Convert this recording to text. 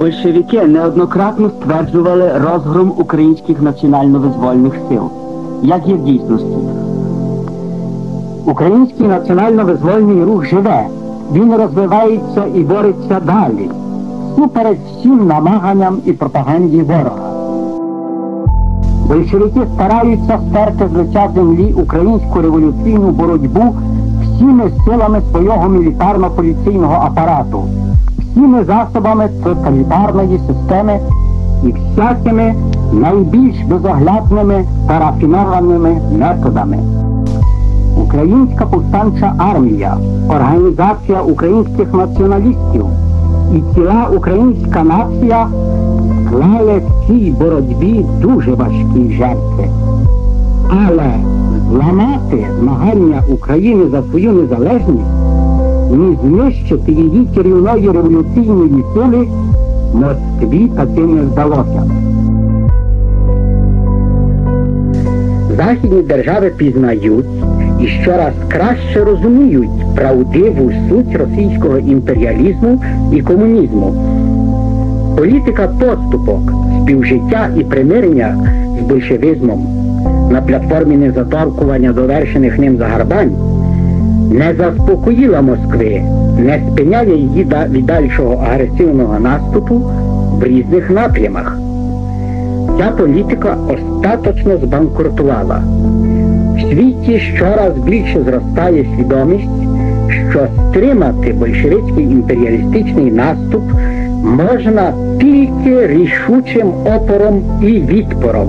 Большевики неоднократно стверджували розгром українських національно-визвольних сил. Як є в дійсності? Український національно-визвольний рух живе, він розвивається і бореться далі, супереч всім намаганням і пропаганді ворога. Большевики стараються стерти з лиця землі українську революційну боротьбу всіми силами свого мілітарно-поліційного апарату, всіми засобами тоталітарної системи і всякими найбільш безоглядними та рафінованими методами. Українська повстанча армія, організація українських націоналістів і ціла українська нація склали в цій боротьбі дуже важкі жертви. Але зламати змагання України за свою незалежність, ні знищити її керівної революційної сили Москві таки не вдалося. Західні держави пізнають і щораз краще розуміють правдиву суть російського імперіалізму і комунізму. Політика поступок, співжиття і примирення з большевизмом на платформі незаторкування довершених ним загарбань не заспокоїла Москви, не спиняє її від дальшого агресивного наступу в різних напрямах. Ця політика остаточно збанкрутувала. В світі щораз більше зростає свідомість, що стримати большевицький імперіалістичний наступ можна тільки рішучим опором і відпором.